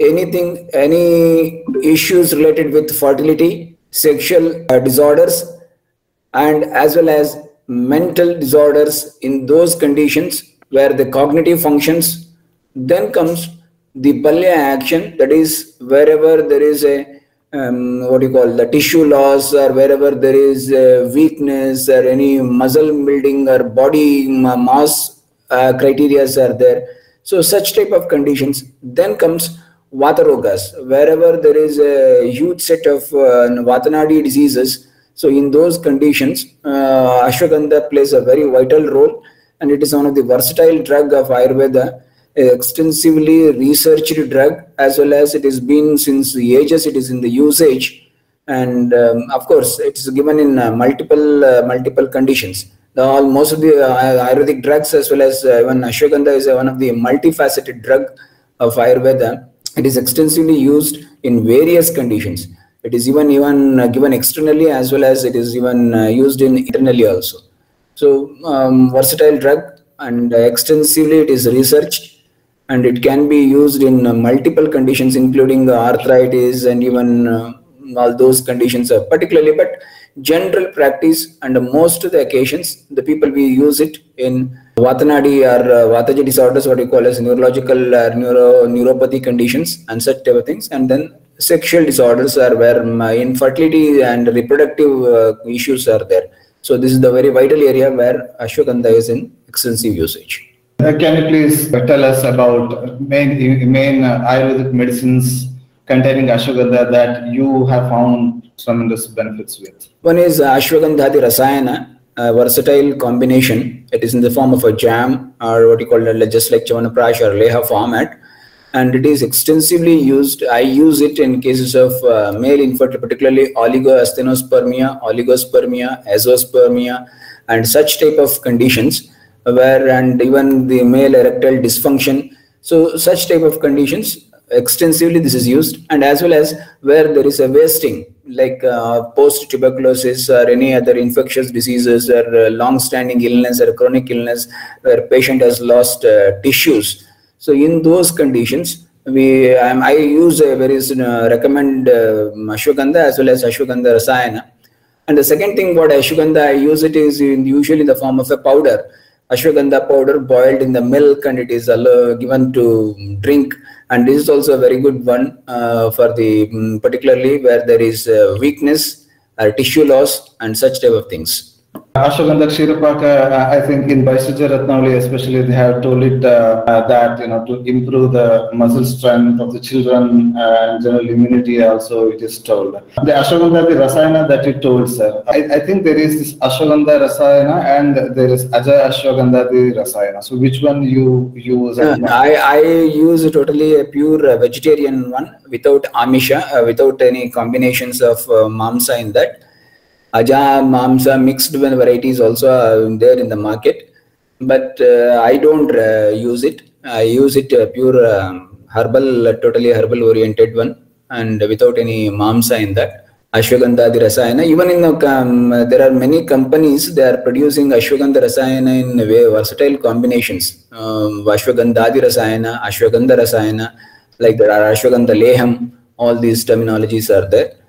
anything, any issues related with fertility, sexual uh, disorders, and as well as mental disorders in those conditions where the cognitive functions. Then comes the balya action, that is wherever there is a um, what do you call the tissue loss or wherever there is weakness or any muscle building or body mass uh, criteria are there. So such type of conditions. Then comes Vatarogas, wherever there is a huge set of uh, Vatanadi diseases. So in those conditions, uh, ashwagandha plays a very vital role and it is one of the versatile drug of Ayurveda extensively researched drug as well as it has been since the ages it is in the usage and um, of course it's given in uh, multiple uh, multiple conditions the, all most of the uh, ayurvedic drugs as well as uh, even ashwagandha is one of the multifaceted drug of ayurveda it is extensively used in various conditions. It is even even uh, given externally as well as it is even uh, used in internally also. So um, versatile drug and extensively it is researched and it can be used in uh, multiple conditions including arthritis and even uh, all those conditions uh, particularly but general practice and most of the occasions the people we use it in vatanadi or uh, vataja disorders what we call as neurological uh, neuro neuropathy conditions and such type of things. And then sexual disorders are where infertility and reproductive uh, issues are there. So this is the very vital area where ashwagandha is in extensive usage. Uh, can you please tell us about main main uh, Ayurvedic medicines containing ashwagandha that you have found tremendous benefits with? One is ashwagandha rasayana, versatile combination. It is in the form of a jam or what you call it, just like Chyawanprash or Leha format. And it is extensively used. I use it in cases of uh, male infertility, particularly oligoasthenospermia, oligospermia, azoospermia, and such type of conditions where and even the male erectile dysfunction. So such type of conditions extensively this is used and as well as where there is a wasting like uh, post tuberculosis or any other infectious diseases or uh, long standing illness or chronic illness where patient has lost uh, tissues. So in those conditions we um, i use a very uh, recommend uh, ashwagandha as well as ashwagandha rasayana. And the second thing what ashwagandha i use it is in, usually in the form of a powder. Ashwagandha powder boiled in the milk and it is given to drink and this is also a very good one uh, for the um, particularly where there is uh, weakness or tissue loss and such type of things Ashwagandha Kshirapaka, uh, I think in Bhaishajya Ratnavali especially, they have told it uh, uh, that, you know, to improve the muscle strength of the children and general immunity also it is told. The Ashwagandha, the Rasayana that you told, sir, I, I think there is this Ashwagandha Rasayana and there is Aja Ashwagandha the Rasayana. So which one you use? I, I use totally a pure vegetarian one without amisha, without any combinations of mamsa in that Aja, Mamsa, mixed varieties also are there in the market, but uh, I don't uh, use it. I use it uh, pure um, herbal, totally herbal oriented one, and without any Mamsa in that. Ashwagandha Rasayana. Even in the, um, there are many companies they are producing Ashwagandha Rasayana in versatile combinations. Um, Ashwagandha Rasayana, Ashwagandha Rasayana, like there are Ashwagandha Leham. All these terminologies are there.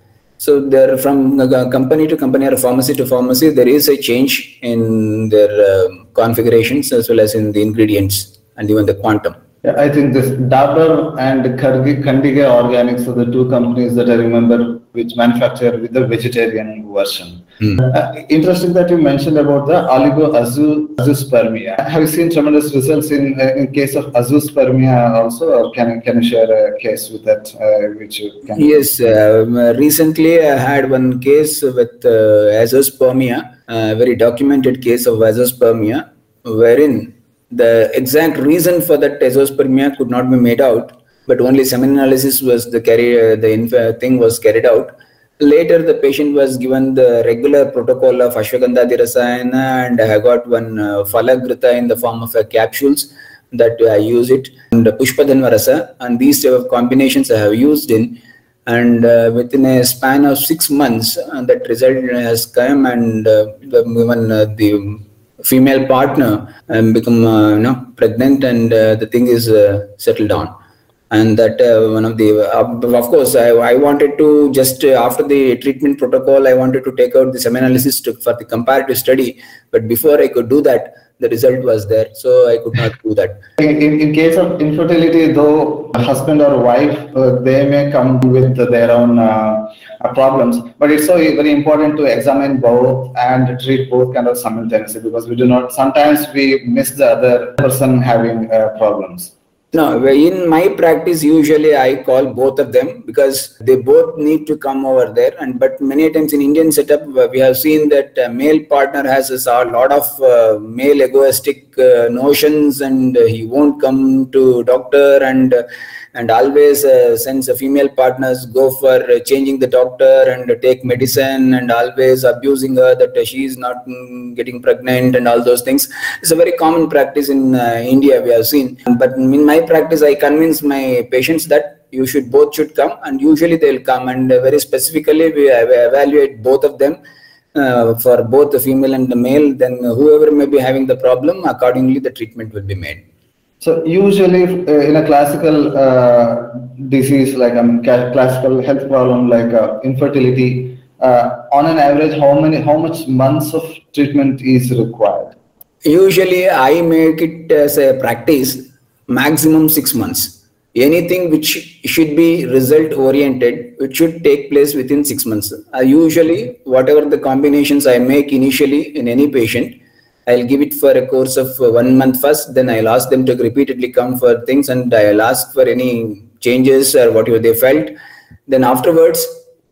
So there, from company to company or pharmacy to pharmacy, there is a change in their uh, configurations as well as in the ingredients and even the quantum. Yeah, I think this Dabur and Kandiga Organics are the two companies that I remember which manufacture with the vegetarian version. Mm. Uh, interesting that you mentioned about the oligo azoospermia. Have you seen tremendous results in uh, in case of azoospermia also, or can can you share a case with that uh, which you can? Yes, um, recently I had one case with uh, azoospermia, a very documented case of azoospermia, wherein the exact reason for that azoospermia could not be made out, but only semen analysis was the carry uh, the inf- thing was carried out. Later, the patient was given the regular protocol of ashwagandha dirasayana, and I got one uh, in the form of uh, capsules that I use it, and pushpadhanvarasa, and these type of combinations I have used in. And uh, within a span of six months, uh, that result has come, and uh, even uh, the female partner and become uh, you know pregnant and uh, the thing is uh, settled down and that uh, one of the uh, of course I, I wanted to just uh, after the treatment protocol i wanted to take out the semen analysis to, for the comparative study. But before i could do that the result was there. So i could not do that. In, in case of infertility though husband or wife uh, they may come with their own uh, problems. But it's so very important to examine both and treat both kind of simultaneously because we do not sometimes we miss the other person having uh, problems no, in my practice, usually I call both of them because they both need to come over there. And but many times in Indian setup, we have seen that male partner has a lot of uh, male egoistic uh, notions, and he won't come to doctor and and always uh, since female partners go for changing the doctor and take medicine and always abusing her that she is not mm, getting pregnant and all those things. It's a very common practice in uh, india we have seen. But in my practice i convince my patients that you should both should come and usually they'll come. And very specifically we evaluate both of them uh, for both the female and the male. Then whoever may be having the problem accordingly the treatment will be made so usually uh, in a classical uh, disease like I mean classical health problem like uh, infertility, uh, on an average, how many how much months of treatment is required? Usually, I make it as a practice maximum six months. Anything which should be result oriented, it should take place within six months. usually, whatever the combinations I make initially in any patient, I'll give it for a course of uh, one month first. Then I'll ask them to repeatedly come for things and I'll ask for any changes or whatever they felt. Then afterwards,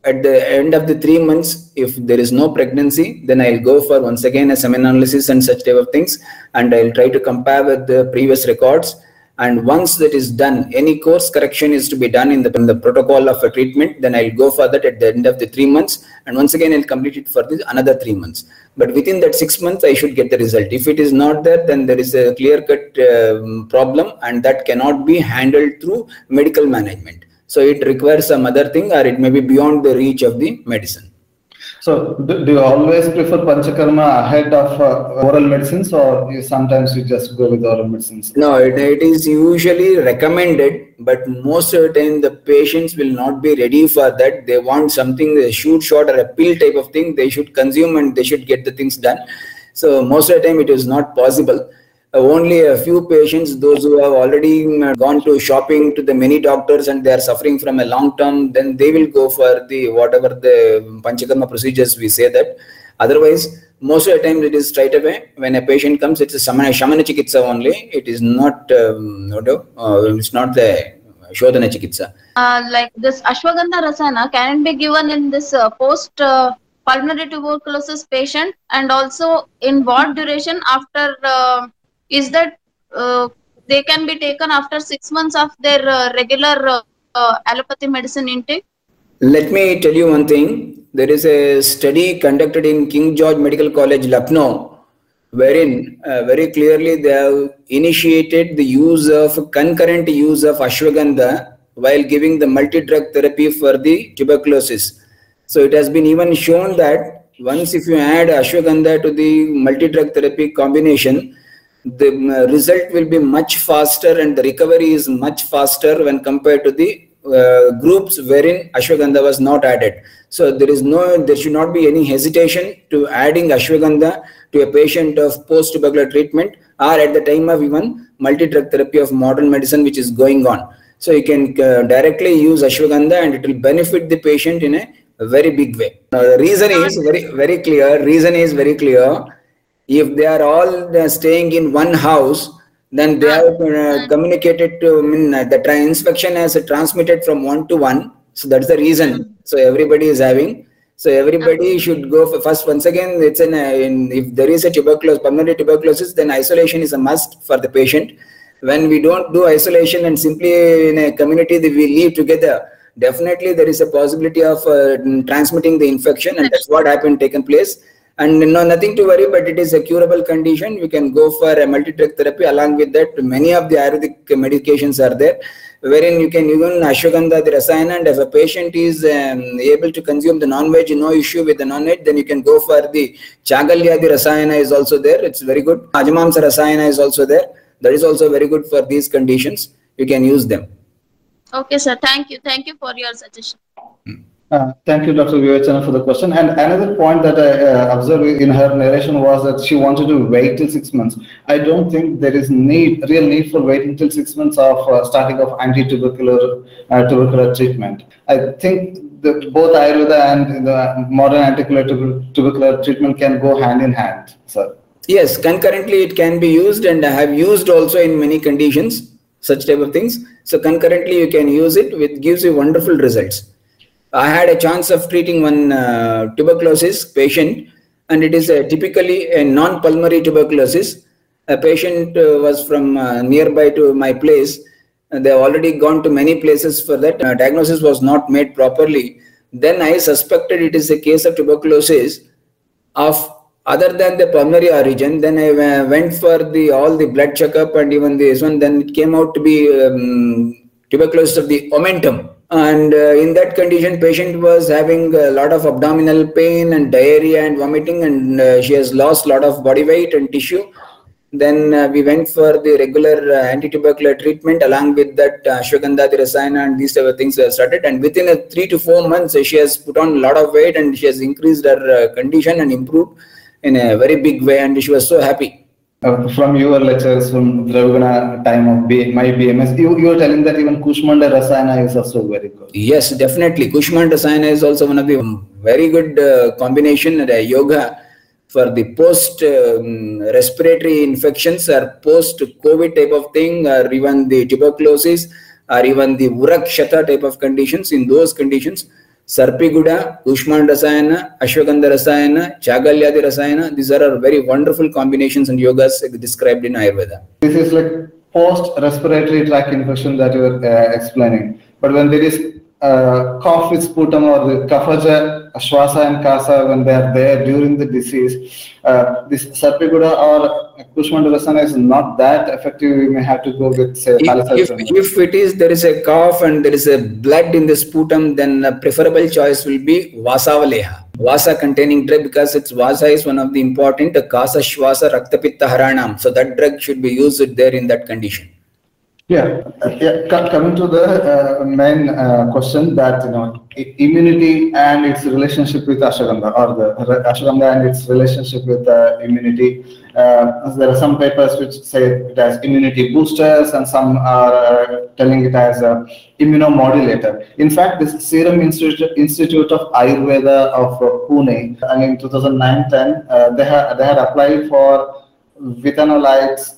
at the end of the three months, if there is no pregnancy, then I'll go for once again a semen analysis and such type of things. And I'll try to compare with the previous records and once that is done any course correction is to be done in the, in the protocol of a treatment then i'll go for that at the end of the three months. And once again i'll complete it for this another three months. But within that six months i should get the result. If it is not there then there is a clear cut uh, problem and that cannot be handled through medical management. So it requires some other thing or it may be beyond the reach of the medicine so, do, do, you always prefer Panchakarma ahead of uh, oral medicines, or you, sometimes you just go with oral medicines? No, it, it is usually recommended, but most of the time the patients will not be ready for that. They want something, a shoot shot or a pill type of thing. They should consume and they should get the things done. So, most of the time it is not possible. Uh, only a few patients, those who have already uh, gone to shopping to the many doctors and they are suffering from a long term, then they will go for the whatever the Panchakarma procedures we say that. Otherwise, most of the time it is straight away when a patient comes, it's a Shamana, Shamana Chikitsa only. It is not, um, uh, it's not the Shodhana Chikitsa. Uh, like this Ashwagandha Rasana, can be given in this uh, post uh, pulmonary tuberculosis patient and also in what duration after is that uh, they can be taken after six months of their uh, regular uh, uh, allopathy medicine intake? Let me tell you one thing. There is a study conducted in King George Medical College, Lucknow, wherein uh, very clearly they have initiated the use of concurrent use of ashwagandha while giving the multi-drug therapy for the tuberculosis. So it has been even shown that once if you add ashwagandha to the multi-drug therapy combination, the uh, result will be much faster and the recovery is much faster when compared to the uh, groups wherein ashwagandha was not added. So there is no there should not be any hesitation to adding ashwagandha to a patient of post tubercular treatment or at the time of even multi drug therapy of modern medicine which is going on. So you can uh, directly use ashwagandha and it will benefit the patient in a, a very big way. Now the reason is very very clear reason is very clear if they are all uh, staying in one house then they have uh, communicated to I mean, uh, the inspection has transmitted from one to one. So that's the reason. So everybody is having so everybody should go for first once again it's an uh, in, if there is a tuberculosis pulmonary tuberculosis then isolation is a must for the patient. When we don't do isolation and simply in a community that we live together definitely there is a possibility of uh, transmitting the infection and that's what happened taken place and no nothing to worry but it is a curable condition. We can go for a multi-drug therapy along with that. Many of the ayurvedic medications are there wherein you can even ashwagandha the rasayana and if a patient is um, able to consume the non-veg no issue with the non-veg then you can go for the chagalyadi rasayana is also there. It's very good. Ajamamsa rasayana is also there. That is also very good for these conditions. You can use them. Okay, sir. Thank you. Thank you for your suggestion. Uh, thank you, Dr. Vivachana, for the question. And another point that I uh, observed in her narration was that she wanted to wait till six months. I don't think there is need, real need for waiting till six months of uh, starting of anti-tubercular uh, tubercular treatment. I think both Ayurveda and the modern anti-tubercular treatment can go hand in hand, sir. Yes, concurrently it can be used, and I have used also in many conditions such type of things. So concurrently you can use it, which gives you wonderful results. I had a chance of treating one uh, tuberculosis patient, and it is a, typically a non-pulmonary tuberculosis. A patient uh, was from uh, nearby to my place. They have already gone to many places for that. Uh, diagnosis was not made properly. Then I suspected it is a case of tuberculosis of other than the pulmonary origin. Then I went for the all the blood checkup and even this one. Then it came out to be um, tuberculosis of the omentum and uh, in that condition patient was having a lot of abdominal pain and diarrhea and vomiting and uh, she has lost a lot of body weight and tissue. Then uh, we went for the regular uh, anti-tubercular treatment along with that uh, ashwagandha and these type of things were started. And within a three to four months she has put on a lot of weight and she has increased her uh, condition and improved in a very big way. And she was so happy uh, from your lectures from Dravyaguna time of B, my BMS, you, you were telling that even Kushmanda Rasayana is also very good. Yes, definitely. Kushmanda Rasayana is also one of the very good uh, combination uh, yoga for the post um, respiratory infections or post COVID type of thing or even the tuberculosis or even the Urakshata type of conditions. In those conditions, Sarpiguda, Kushmanda Rasayana, Ashwagandha Rasayana, Chagalyadi Rasayana. These are very wonderful combinations and yogas described in Ayurveda. This is like post respiratory tract infection that you are uh, explaining. But when there is uh, cough with sputum or the kaphaja, shwasa and kasa, when they are there during the disease, uh, this Sarpiguda or Kushmandala is not that effective. We may have to go with, say, if, if, if, it is, there is a cough and there is a blood in the sputum, then the preferable choice will be Vasavaleha. Vasa containing drug because its Vasa is one of the important Kasa Shwasa Raktapitta Haranam. So that drug should be used there in that condition. Yeah, yeah. Coming to the uh, main uh, question that you know immunity and its relationship with ashwagandha, or the ashwagandha and its relationship with uh, immunity. Uh, there are some papers which say it as immunity boosters, and some are uh, telling it as a immunomodulator. In fact, this Serum Institute, Institute of Ayurveda of Pune, and in 2009-10, they had they had applied for Withanolides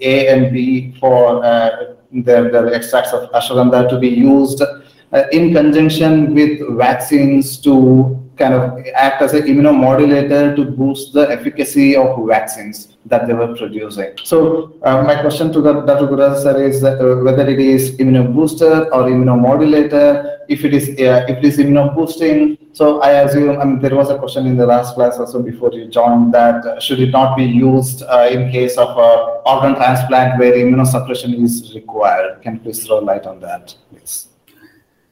a and B for uh, the, the extracts of ashwagandha to be used uh, in conjunction with vaccines to kind of act as an immunomodulator to boost the efficacy of vaccines that they were producing. So uh, my question to Dr. Guraj sir is uh, whether it is immunobooster or immunomodulator, if it is uh, if it is immunoboosting. So I assume I mean, there was a question in the last class also before you joined that uh, should it not be used uh, in case of organ transplant where immunosuppression is required? Can you please throw light on that, please?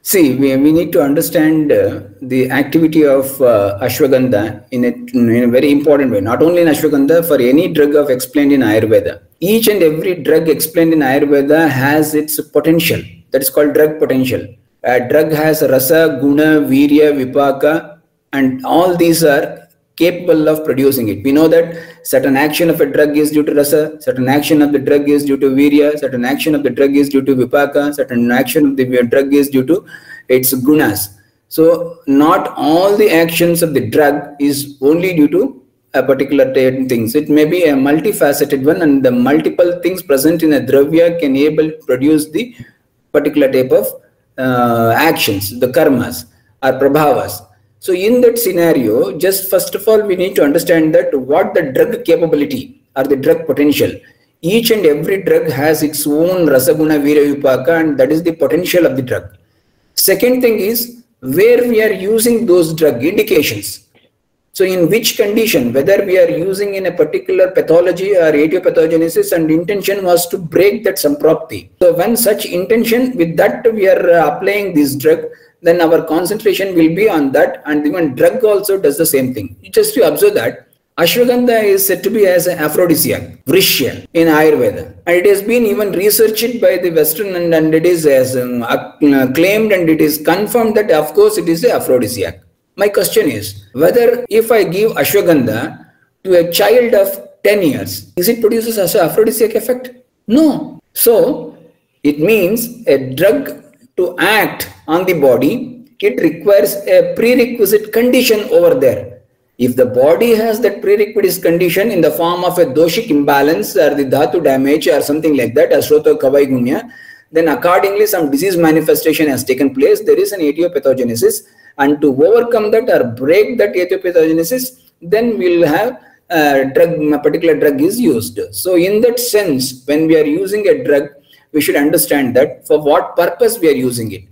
See, we, we need to understand uh, the activity of uh, ashwagandha in a, in a very important way. Not only in ashwagandha, for any drug of explained in Ayurveda. Each and every drug explained in Ayurveda has its potential. That is called drug potential. A drug has rasa, guna, virya, vipaka, and all these are capable of producing it. We know that certain action of a drug is due to rasa, certain action of the drug is due to virya, certain action of the drug is due to vipaka, certain action of the drug is due to its gunas. So not all the actions of the drug is only due to a particular things. It may be a multifaceted one and the multiple things present in a dravya can able produce the particular type of uh, actions, the karmas or prabhavas. So in that scenario, just first of all, we need to understand that what the drug capability or the drug potential. Each and every drug has its own rasaguna virya and that is the potential of the drug. Second thing is where we are using those drug indications. So in which condition, whether we are using in a particular pathology or etiopathogenesis and intention was to break that samprapti. So when such intention with that we are uh, applying this drug, then our concentration will be on that and even drug also does the same thing just to observe that Ashwagandha is said to be as an aphrodisiac, vrishya in Ayurveda. And it has been even researched by the Western and, and it is as um, claimed and it is confirmed that of course it is an aphrodisiac. My question is whether if I give ashwagandha to a child of 10 years, is it produces as an aphrodisiac effect? No. So it means a drug to act on the body, it requires a prerequisite condition over there. If the body has that prerequisite condition in the form of a doshic imbalance or the dhatu damage or something like that, ashrota kavaigunya, then accordingly some disease manifestation has taken place. There is an etiopathogenesis and to overcome that or break that etiopathogenesis, then we'll have a drug, a particular drug is used. So in that sense, when we are using a drug, we should understand that for what purpose we are using it.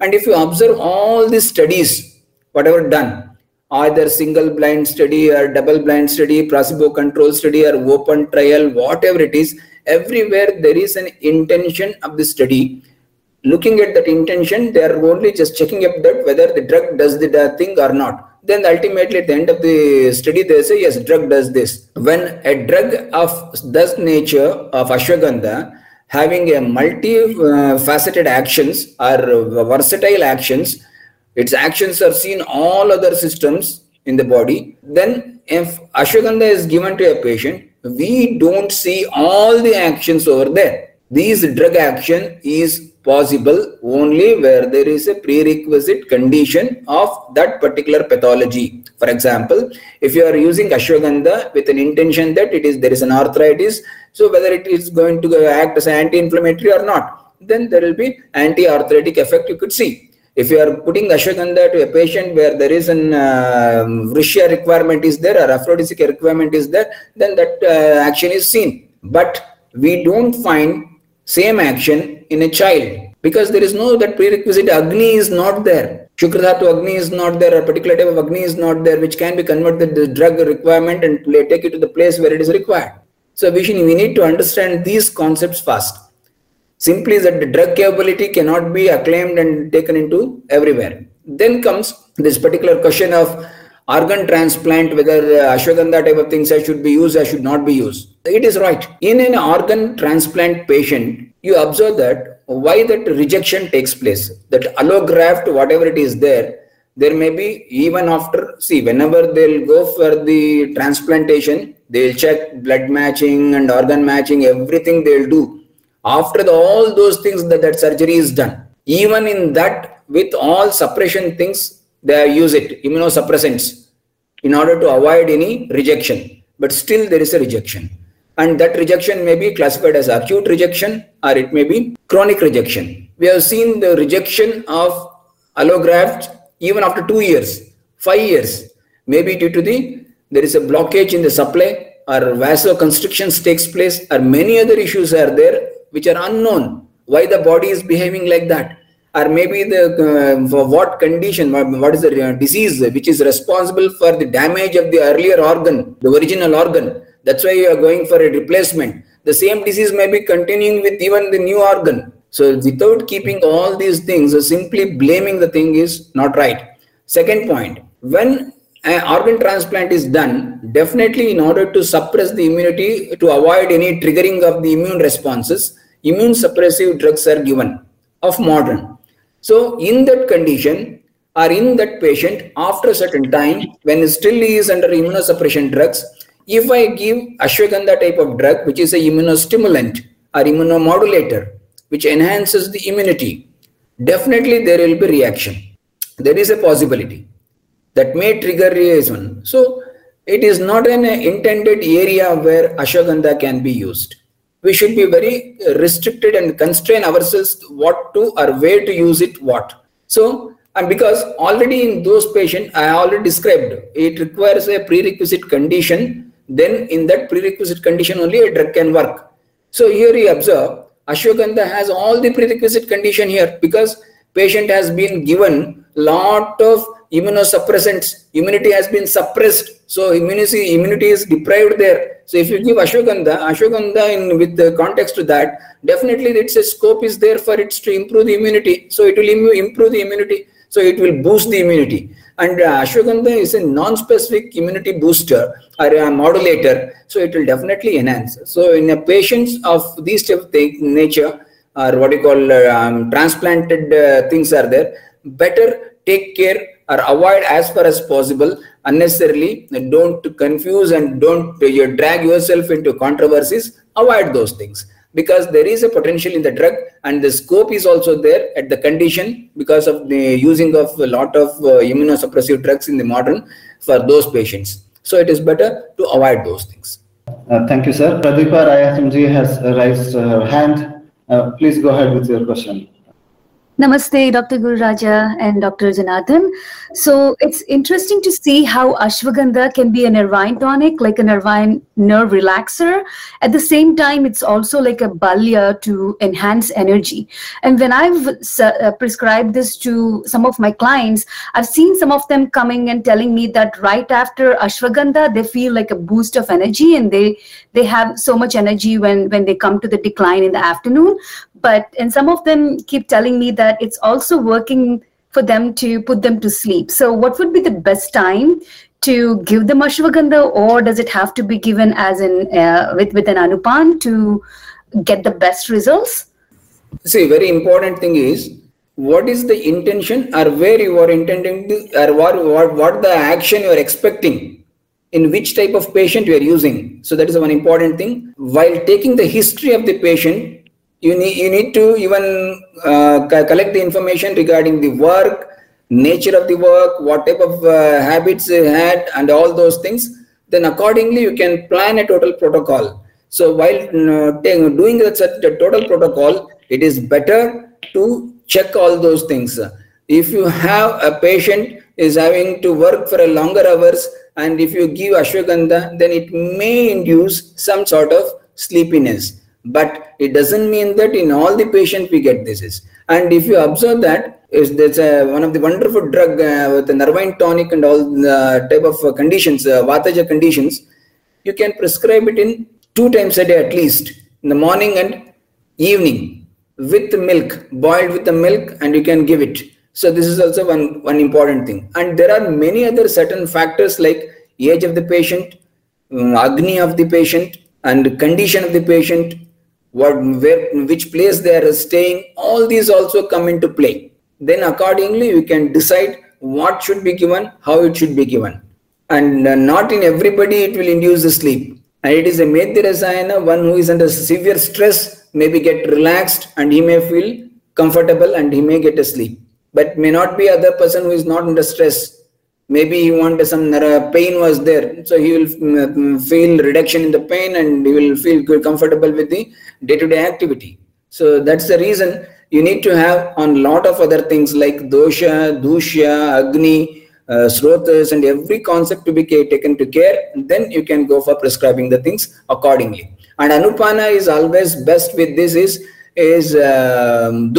And if you observe all these studies, whatever done, either single blind study or double blind study, placebo control study or open trial, whatever it is, everywhere there is an intention of the study. Looking at that intention, they are only just checking up that whether the drug does the thing or not. Then ultimately at the end of the study, they say, yes, drug does this. When a drug of this nature of ashwagandha having a multi-faceted actions or versatile actions, its actions are seen all other systems in the body, then if ashwagandha is given to a patient, we don't see all the actions over there. These drug action is possible only where there is a prerequisite condition of that particular pathology. For example, if you are using ashwagandha with an intention that it is there is an arthritis, so whether it is going to act as anti-inflammatory or not, then there will be anti-arthritic effect you could see. If you are putting ashwagandha to a patient where there is an uh, requirement is there or aphrodisiac requirement is there, then that uh, action is seen. But we don't find same action in a child. Because there is no that prerequisite agni is not there. Shukradhatu agni is not there a particular type of agni is not there which can be converted the drug requirement and play, take it to the place where it is required. So should, we need to understand these concepts first. simply that the drug capability cannot be acclaimed and taken into everywhere. Then comes this particular question of organ transplant, whether uh, ashwagandha type of things I should be used, I should not be used. It is right. In an organ transplant patient, you observe that why that rejection takes place. That allograft, whatever it is there, there may be even after, see, whenever they'll go for the transplantation, they'll check blood matching and organ matching, everything they'll do. After the, all those things that that surgery is done, even in that, with all suppression things, they use it, immunosuppressants, in order to avoid any rejection. But still there is a rejection. And that rejection may be classified as acute rejection or it may be chronic rejection. We have seen the rejection of allograft even after two years, five years, maybe due to the, there is a blockage in the supply or vasoconstrictions takes place or many other issues are there which are unknown. Why the body is behaving like that or maybe the uh, what condition what is the uh, disease which is responsible for the damage of the earlier organ the original organ. That's why you are going for a replacement. The same disease may be continuing with even the new organ. So without keeping all these things simply blaming the thing is not right. Second point when an organ transplant is done definitely in order to suppress the immunity to avoid any triggering of the immune responses immune suppressive drugs are given of modern so in that condition or in that patient after a certain time when still he is under immunosuppression drugs, if I give ashwagandha type of drug which is a immunostimulant or immunomodulator which enhances the immunity, definitely there will be reaction. There is a possibility that may trigger reaction. So it is not an intended area where ashwagandha can be used we should be very uh, restricted and constrain ourselves what to or where to use it what. So and because already in those patients i already described it requires a prerequisite condition then in that prerequisite condition only a drug can work. So here you observe ashwagandha has all the prerequisite condition here because patient has been given lot of immunosuppressants. Immunity has been suppressed. So immunity immunity is deprived there. So if you give ashwagandha ashwagandha in with the context to that definitely its a scope is there for it to improve the immunity. So it will improve the immunity. So it will boost the immunity. And uh, ashwagandha is a non-specific immunity booster or a modulator, so it will definitely enhance. So in a patients of these type of nature, or what you call um, transplanted uh, things are there, better take care or avoid as far as possible unnecessarily. Don't confuse and don't you drag yourself into controversies. Avoid those things because there is a potential in the drug and the scope is also there at the condition because of the using of a lot of uh, immunosuppressive drugs in the modern for those patients. So it is better to avoid those things. Uh, thank you, sir. Pradeepa Rayasumji has raised her hand. Uh, please go ahead with your question. Namaste, Dr. Guru Raja and Dr. Janardhan. So it's interesting to see how ashwagandha can be a nervine tonic, like a nervine nerve relaxer. At the same time, it's also like a balya to enhance energy. And when I've uh, prescribed this to some of my clients, I've seen some of them coming and telling me that right after ashwagandha, they feel like a boost of energy and they they have so much energy when when they come to the decline in the afternoon. But and some of them keep telling me that it's also working for them to put them to sleep. So what would be the best time to give them ashwagandha or does it have to be given as in uh, with with an anupan to get the best results? See very important thing is what is the intention or where you are intending to or what what, what the action you are expecting in which type of patient you are using. So that is one important thing. While taking the history of the patient you need you need to even uh, collect the information regarding the work nature of the work what type of uh, habits they had and all those things. Then accordingly you can plan a total protocol. So while uh, doing the total protocol it is better to check all those things. If you have a patient is having to work for a longer hours and if you give ashwagandha then it may induce some sort of sleepiness. But it doesn't mean that in all the patients we get this and if you observe that is there's a, one of the wonderful drug uh, with the nervine tonic and all the type of uh, conditions uh, vataja conditions you can prescribe it in two times a day at least in the morning and evening with milk boiled with the milk and you can give it so this is also one one important thing. And there are many other certain factors like age of the patient um, agni of the patient and condition of the patient what where which place they are staying. All these also come into play. Then accordingly you can decide what should be given how it should be given. And uh, not in everybody it will induce the sleep. And it is a medhyarasayana one who is under severe stress maybe get relaxed and he may feel comfortable and he may get a sleep but may not be other person who is not under stress. Maybe he wanted some pain was there. So he will mm, mm, feel reduction in the pain and he will feel good, comfortable with the day-to-day activity. So that's the reason you need to have on lot of other things like dosha dushya agni uh, srotas and every concept to be taken to care then you can go for prescribing the things accordingly. And anupana is always best with this is is um,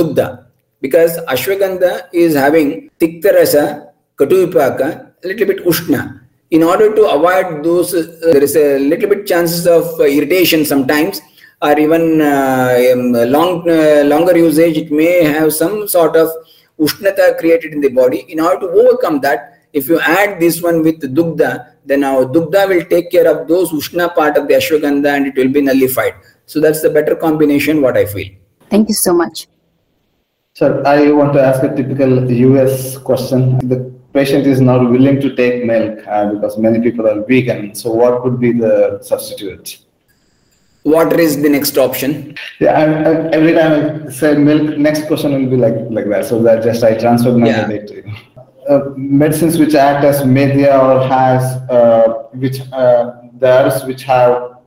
because ashwagandha is having tiktarasa Katuvipaka, a little bit Ushna. In order to avoid those, uh, there is a little bit chances of uh, irritation sometimes or even uh, um, long, uh, longer usage, it may have some sort of Ushnata created in the body. In order to overcome that, if you add this one with Dugdha, then our Dugdha will take care of those Ushna part of the Ashwagandha and it will be nullified. So that's the better combination, what I feel. Thank you so much. Sir, I want to ask a typical US question. The patient is not willing to take milk uh, because many people are vegan. So what could be the substitute? What is the next option? Yeah, I, I, every time I say milk, next question will be like like that. So that just I transfer my yeah. to you. Uh, medicines which act as medhya or has uh, which uh, there's which have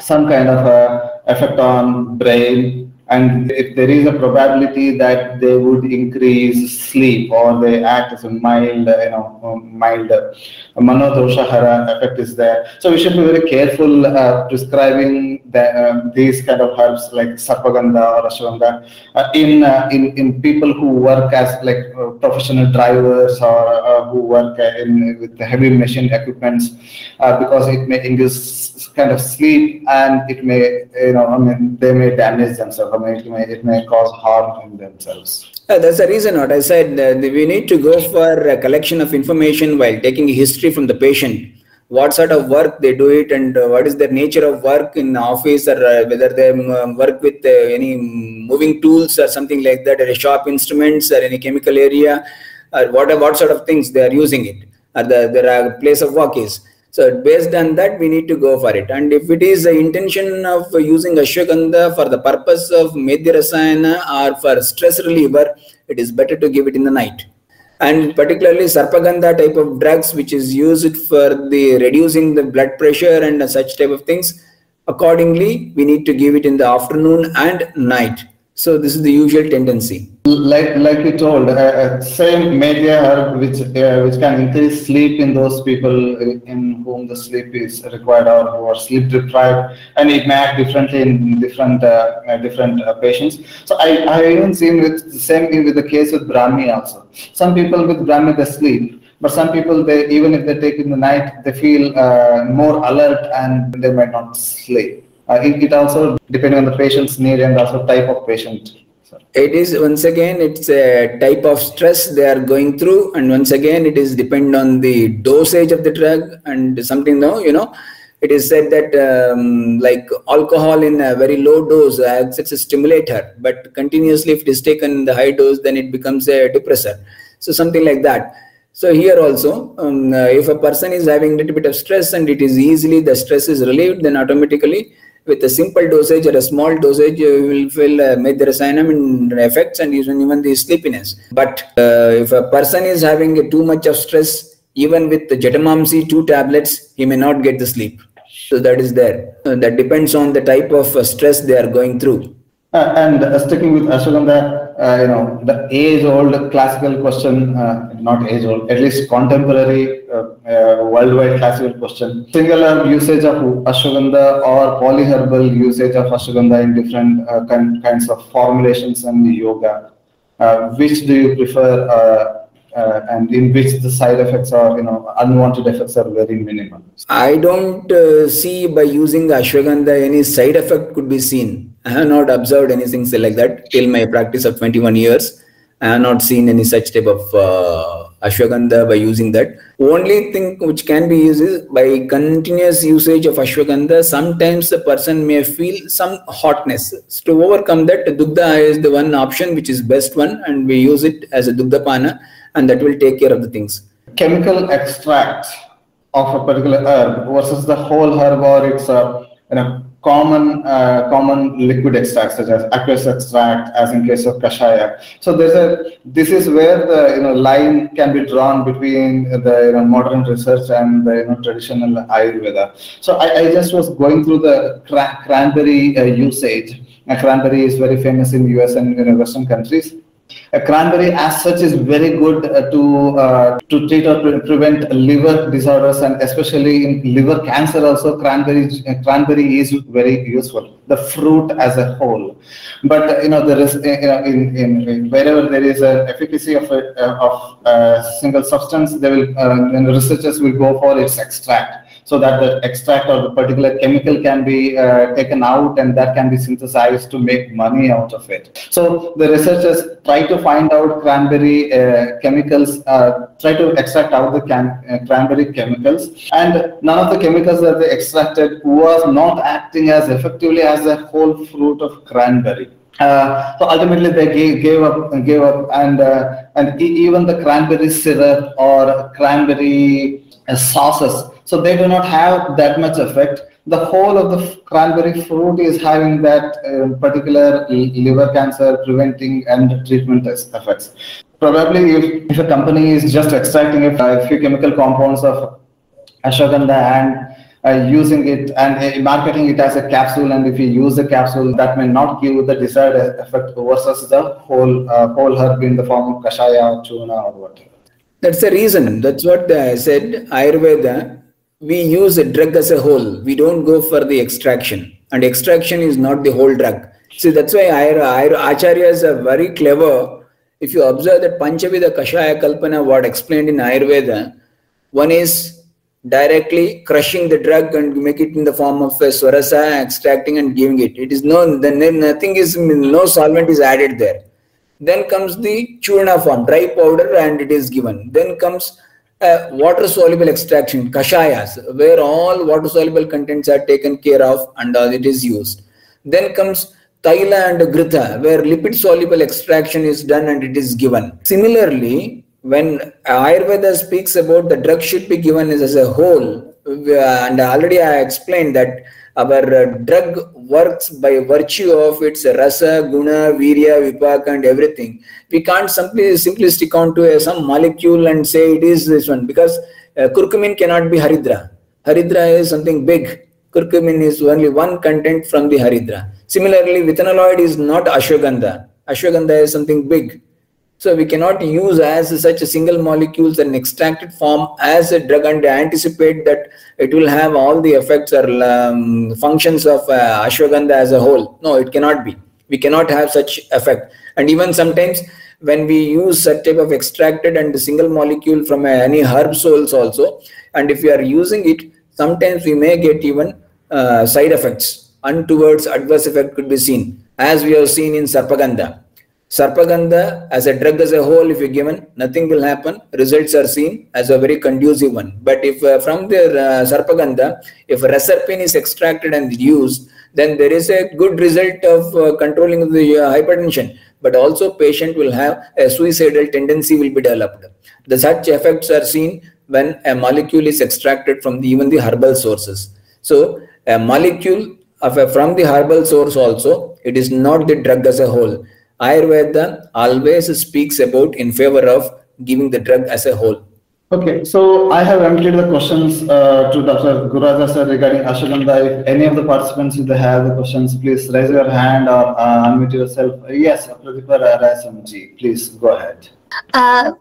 some kind of a effect on brain and if there is a probability that they would increase sleep or they act as a mild, you know, um, mild uh, manodoshahara effect is there. So we should be very careful uh, prescribing the, uh, these kind of herbs like sarpagandha or ashwagandha uh, in, uh, in in people who work as like uh, professional drivers or who work in with heavy machine equipments because it may induce kind of sleep and it may you know i mean they may damage themselves it may, it may cause harm in themselves Uh, that's the reason what I said. Uh, we need to go for a collection of information while taking history from the patient. What sort of work they do it and uh, what is their nature of work in office or uh, whether they um, work with uh, any moving tools or something like that or shop instruments or any chemical area or what, what sort of things they are using it or the, their place of work is. So based on that, we need to go for it. And if it is the intention of using ashwagandha for the purpose of medhya rasayana or for stress reliever, it is better to give it in the night. And particularly sarpagandha type of drugs, which is used for the reducing the blood pressure and such type of things. Accordingly, we need to give it in the afternoon and night. So this is the usual tendency like like you told, uh, uh, same medhya herb which uh, which can increase sleep in those people in whom the sleep is required or who are sleep deprived, and it may act differently in different uh, uh different uh, patients. So I I even seen with the same thing with the case with Brahmi also. Some people with Brahmi they sleep, but some people they even if they take in the night they feel more alert and they might not sleep. It, it also depending on the patient's need and also type of patient it is once again it's a type of stress they are going through and once again it is depend on the dosage of the drug and something though you know it is said that um, like alcohol in a very low dose acts as a stimulator but continuously if it is taken in the high dose then it becomes a depressor. So something like that. So here also um, if a person is having a little bit of stress and it is easily the stress is relieved then automatically with a simple dosage or a small dosage, you will feel uh, medhyrasanam in effects and even, even the sleepiness. But uh, if a person is having too much of stress, even with the Jatamamsi two tablets, he may not get the sleep. So that is there. Uh, that depends on the type of uh, stress they are going through. Uh, and uh, sticking with ashwagandha, uh, you know, the age-old classical question, uh, not age-old, at least contemporary uh, uh, worldwide classical question, singular usage of ashwagandha or polyherbal usage of ashwagandha in different kind, kinds of formulations and yoga. which do you prefer uh, and in which the side effects are, you know, unwanted effects are very minimal. I don't uh, see by using ashwagandha any side effect could be seen. I have not observed anything like that till my practice of 21 years. I have not seen any such type of uh, ashwagandha by using that. Only thing which can be used is by continuous usage of ashwagandha. Sometimes the person may feel some hotness. So to overcome that, dugdha is the one option which is best one, and we use it as a dugdha pana and that will take care of the things. Chemical extract of a particular herb versus the whole herb or it's a you know, common uh, common liquid extract such as aqueous extract as in case of kashaya. So there's a this is where the you know line can be drawn between the you know modern research and the you know traditional ayurveda. So i, I just was going through the cra- cranberry uh, usage. Uh, cranberry is very famous in us and in western countries a cranberry as such is very good uh, to uh, to treat or pre- prevent liver disorders and especially in liver cancer also cranberry uh, cranberry is very useful the fruit as a whole. But uh, you know there is uh, you know in, in, in, wherever there is an efficacy of a, of a single substance they will researchers will go for its extract so that the extract or the particular chemical can be uh, taken out and that can be synthesized to make money out of it. So the researchers try to find out cranberry uh, chemicals, uh, try to extract out the can, uh, cranberry chemicals and none of the chemicals that they extracted was not acting as effectively as the whole fruit of cranberry. Uh, so ultimately they gave, gave up gave up and uh, and even the cranberry syrup or cranberry sauces so they do not have that much effect. The whole of the cranberry fruit is having that uh, particular liver cancer preventing and treatment effects. Probably if, if a company is just extracting a few chemical compounds of ashwagandha and uh, using it and uh, marketing it as a capsule and if you use the capsule that may not give the desired effect versus the whole uh, whole herb in the form of kashaya or churna or whatever that's the reason that's what i said ayurveda we use a drug as a whole. We don't go for the extraction. And extraction is not the whole drug. See, that's why acharyas are very clever. If you observe that Panchavidha Kashaya Kalpana, what explained in Ayurveda, one is directly crushing the drug and make it in the form of a swarasa, extracting and giving it. It is no, nothing is, no solvent is added there. Then comes the churna form, dry powder, and it is given. Then comes uh, water soluble extraction, kashayas, where all water soluble contents are taken care of and uh, it is used. Then comes Taila and Gritha, where lipid soluble extraction is done and it is given. Similarly, when Ayurveda speaks about the drug should be given as a whole, and already I explained that our drug works by virtue of its rasa, guna, virya, vipaka, and everything. We can't simply simply stick on to a, some molecule and say it is this one because uh, curcumin cannot be haridra. Haridra is something big. Curcumin is only one content from the haridra. Similarly, withanolide is not ashwagandha. Ashwagandha is something big. So we cannot use as such a single molecules and extracted form as a drug and anticipate that it will have all the effects or um, functions of uh, ashwagandha as a whole. No, it cannot be. We cannot have such effect. And even sometimes when we use such type of extracted and single molecule from uh, any herb soils also, and if we are using it, sometimes we may get even uh, side effects. Untowards adverse effect could be seen, as we have seen in Sarpagandha Sarpagandha as a drug as a whole, if you given, nothing will happen. Results are seen as a very conducive one. But if uh, from the uh, Sarpagandha, if reserpine is extracted and used, then there is a good result of uh, controlling the uh, hypertension. But also patient will have a suicidal tendency will be developed. The such effects are seen when a molecule is extracted from the, even the herbal sources. So a molecule of a, from the herbal source also, it is not the drug as a whole Ayurveda always speaks about in favor of giving the drug as a whole. Okay, so I have emptied the questions uh, to Dr. Guraja sir regarding ashwagandha. If any of the participants, if they have the questions, please raise your hand or uh, unmute yourself. Yes, Pratipar Rasamji, please go ahead. Uh,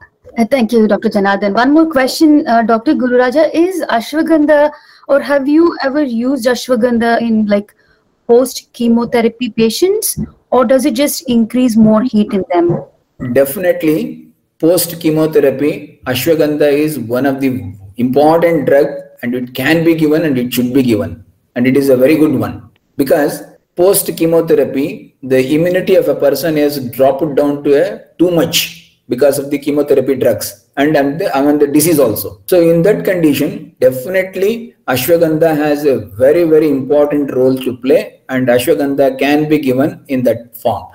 thank you, Dr. Janardhan. One more question, uh, Dr. Gururaja, is ashwagandha or have you ever used ashwagandha in like post chemotherapy patients or does it just increase more heat in them? Definitely, post chemotherapy, ashwagandha is one of the important drug and it can be given and it should be given. And it is a very good one because post chemotherapy, the immunity of a person is dropped down to a too much because of the chemotherapy drugs and, and, the, and the disease also. So in that condition, definitely ashwagandha has a very, very important role to play and ashwagandha can be given in that form.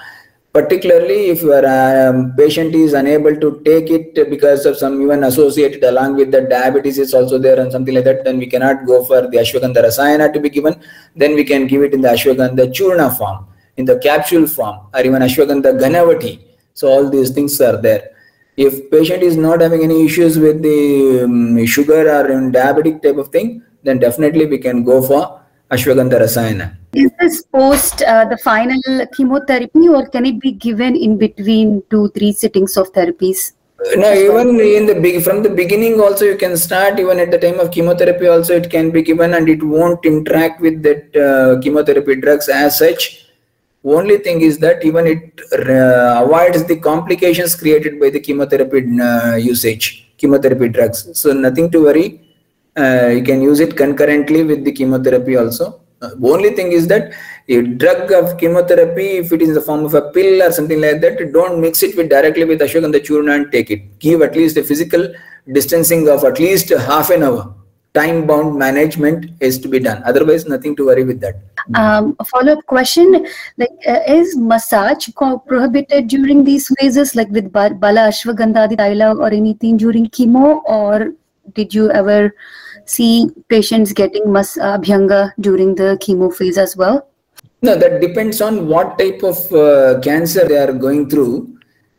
Particularly if your um, patient is unable to take it because of some even associated along with the diabetes is also there and something like that then we cannot go for the ashwagandha rasayana to be given. Then we can give it in the ashwagandha churna form in the capsule form or even ashwagandha ghanavati so all these things are there if patient is not having any issues with the um, sugar or diabetic type of thing then definitely we can go for ashwagandha rasayana. Is this post uh, the final chemotherapy or can it be given in between two, three sittings of therapies? No, even in the big from the beginning also you can start even at the time of chemotherapy also it can be given and it won't interact with that uh, chemotherapy drugs as such. Only thing is that even it uh, avoids the complications created by the chemotherapy uh, usage, chemotherapy drugs. So nothing to worry uh, you can use it concurrently with the chemotherapy also. Uh, only thing is that a drug of chemotherapy, if it is in the form of a pill or something like that, don't mix it with directly with ashwagandha churna and take it. Give at least a physical distancing of at least half an hour. Time bound management is to be done. Otherwise, nothing to worry with that. Um, a follow up question like, uh, is massage prohibited during these phases, like with Bala Ashwagandha, Taila, or anything during chemo, or did you ever see patients getting mas- abhyanga during the chemo phase as well? No, that depends on what type of uh, cancer they are going through.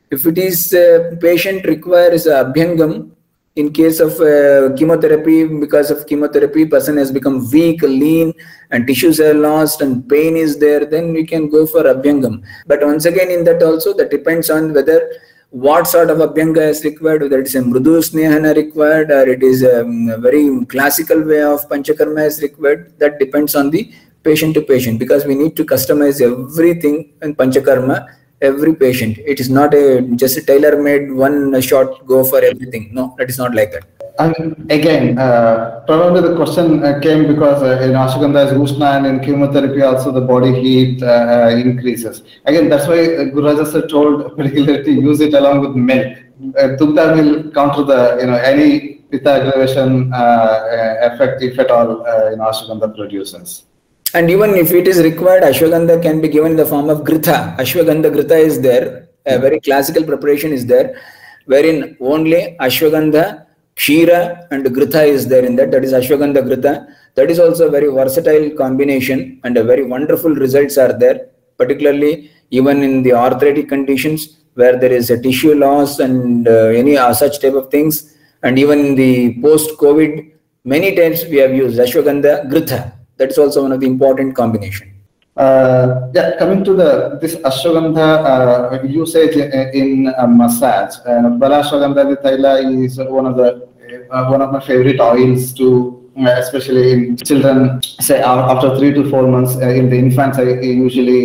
If it is uh, patient requires abhyangam, in case of uh, chemotherapy, because of chemotherapy, person has become weak, lean, and tissues are lost, and pain is there, then we can go for abhyangam. But once again, in that also, that depends on whether what sort of abhyanga is required, whether it is a mrudu snehana required or it is a, a very classical way of panchakarma is required, that depends on the patient to patient because we need to customize everything in panchakarma every patient it is not a just a tailor made one shot go for everything no that is not like that and again, uh, probably the question uh, came because uh, in ashwagandha is Ushna and in chemotherapy also the body heat uh, increases. Again, that's why Gururaja sir told particularly to use it along with milk. Uh, will counter the, you know, any pitta aggravation effect if at all, know, ashwagandha produces. And even if it is required, ashwagandha can be given in the form of gritha. Ashwagandha gritha is there. A very classical preparation is there, wherein only ashwagandha, kshira, and gritha is there in that. That is ashwagandha gritha. That is also a very versatile combination, and a very wonderful results are there. Particularly even in the arthritic conditions where there is a tissue loss and uh, any uh, such type of things, and even in the post-COVID, many times we have used ashwagandha gritha that is also one of the important combination. Uh, yeah, coming to the this ashwagandha uh, usage in, in uh, massage, uh, Balashwagandha Taila is one of the uh, one of my favorite oils to uh, especially in children. Say after three to four months uh, in the infants, I usually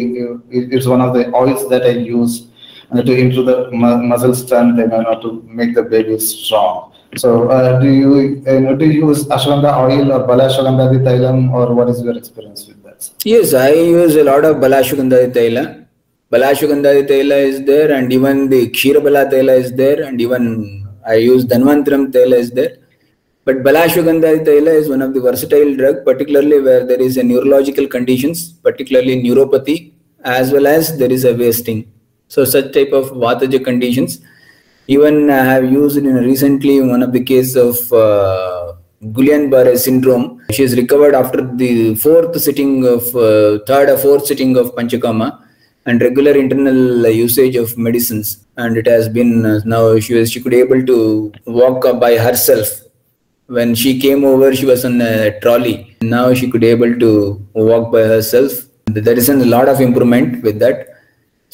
it's one of the oils that I use to improve the muscle strength and you know, to make the baby strong. So, uh, do you, know, do you use ashwagandha oil or balashwagandha thailam, or what is your experience with that? Yes, I use a lot of balashwagandha thaila. Balashwagandha thaila is there, and even the kshirabala thaila is there, and even I use dhanvantaram thaila is there. But balashwagandha thaila is one of the versatile drug, particularly where there is a neurological conditions, particularly neuropathy, as well as there is a wasting. So such type of vataja conditions even I have used in recently one of the case of uh, Guillain-Barré syndrome. She is recovered after the fourth sitting of uh, third or fourth sitting of Panchakarma and regular internal usage of medicines. And it has been uh, now she was she could able to walk by herself. When she came over, she was on a trolley. Now she could able to walk by herself. There is a lot of improvement with that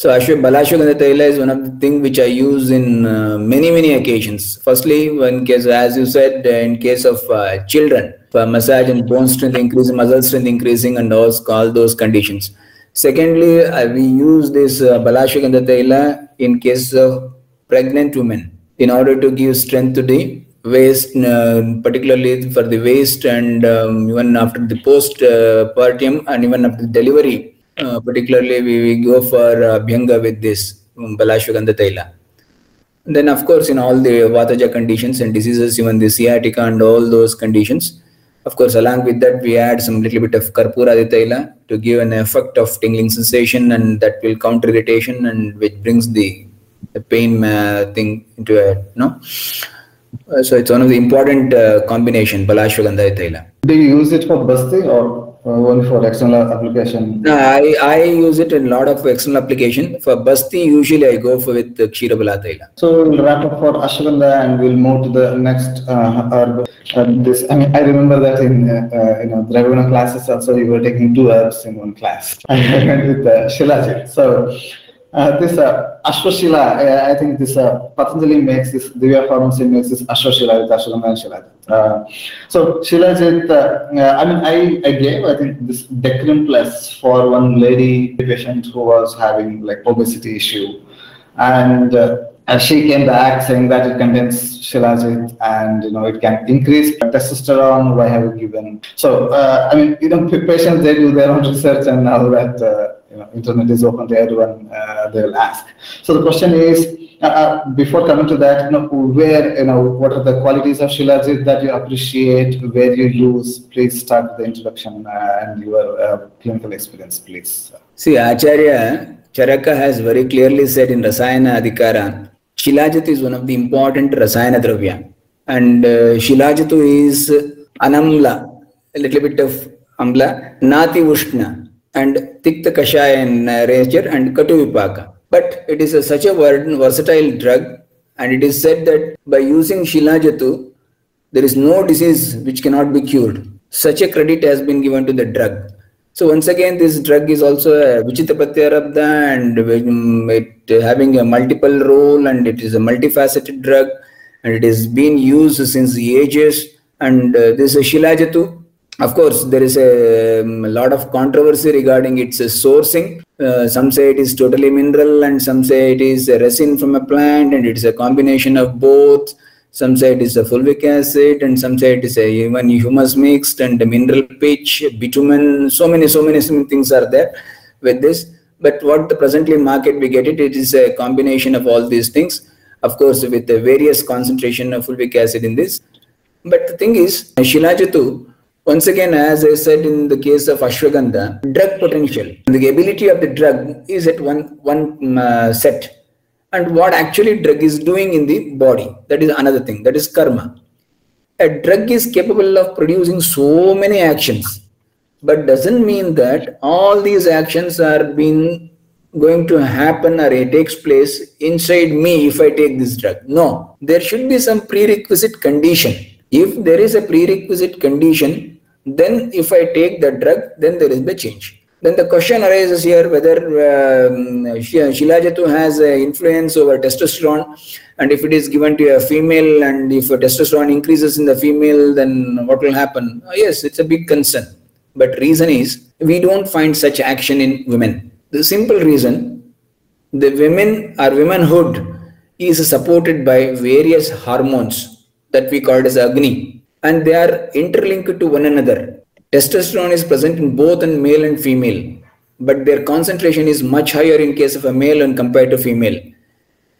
so Ashwa Balashwagandha Taila is one of the things which I use in uh, many, many occasions. Firstly, one case, as you said, in case of uh, children, for massage and bone strength increasing, muscle strength increasing, and all, all those conditions. Secondly, uh, we use this uh, Balashwagandha Taila in case of pregnant women in order to give strength to the waist, uh, particularly for the waist and um, even after the post-partum uh, and even after delivery uh, particularly we, we go for uh, Bhyanga with this um, Balashwagandha Taila. Then of course in all the Vataja conditions and diseases, even the sciatica and all those conditions, of course along with that we add some little bit of Karpura Taila to give an effect of tingling sensation and that will counter irritation and which brings the, the pain uh, thing into a, no? Uh, so it's one of the important uh, combination, Balashwagandha Taila. Do you use it for Basti or only for external application? No, I, I use it in a lot of external application. For Basti, usually I go for with Kshirabala Taila. So we'll wrap up for Ashwagandha and we'll move to the next uh, herb. Uh, this, I mean, I remember that in uh, uh you know Dravyaguna classes also you were taking two herbs in one class. I went with uh, Shilajit. So uh, this uh, Ashwashila, uh, I think this uh, Patanjali makes this, Divya Pharmacy makes this Ashwashila with Ashwagandha and Shilajit. Uh, so Shilajit, uh, uh, I mean, I, I gave, I think, this Decrim Plus for one lady patient who was having like obesity issue. And, uh, and she came back saying that it contains Shilajit and, you know, it can increase testosterone. Why have you given? So, uh, I mean, you know, patients, they do their own research and now that, uh, you know, internet is open to everyone, uh, they will ask. So the question is, uh, uh, before coming to that, you know, where, you know, what are the qualities of Shilajit that you appreciate, where you use? Please start with the introduction uh, and your uh, clinical experience, please. See, Acharya Charaka has very clearly said in Rasayana Adhikara, Shilajit is one of the important Rasayana Dravya. And uh, is Anamla, a little bit of Amla, Nati Ushna, and Tikta Kashaya in nature and Katu Vipaka. But it is a, such a versatile drug and it is said that by using Shilajatu, there is no disease which cannot be cured. Such a credit has been given to the drug. So once again, this drug is also a Vichitrapratyayarabdha and it having a multiple role and it is a multifaceted drug and it has been used since ages. And uh, this is Shilajatu of course, there is a, um, lot of controversy regarding its uh, sourcing. Uh, some say it is totally mineral, and some say it is a resin from a plant, and it is a combination of both. some say it is a fulvic acid, and some say it is a even humus mixed and mineral pitch, bitumen. So many, so many, so many things are there with this. But what the presently market we get it, it is a combination of all these things. Of course, with the various concentration of fulvic acid in this. But the thing is, Shilajatu, once again, as I said in the case of ashwagandha, drug potential, the ability of the drug is at one one uh, set and what actually drug is doing in the body. That is another thing. That is karma. A drug is capable of producing so many actions, but doesn't mean that all these actions are being going to happen or it takes place inside me if I take this drug. No, there should be some prerequisite condition. If there is a prerequisite condition, then if I take the drug, then there is the change. Then the question arises here whether um, Shilajatu has an influence over testosterone and if it is given to a female and if testosterone increases in the female, then what will happen? Uh, yes, it's a big concern. But reason is we don't find such action in women. The simple reason the women or womanhood is supported by various hormones that we call as Agni and they are interlinked to one another Testosterone is present in both in male and female, but their concentration is much higher in case of a male and compared to female.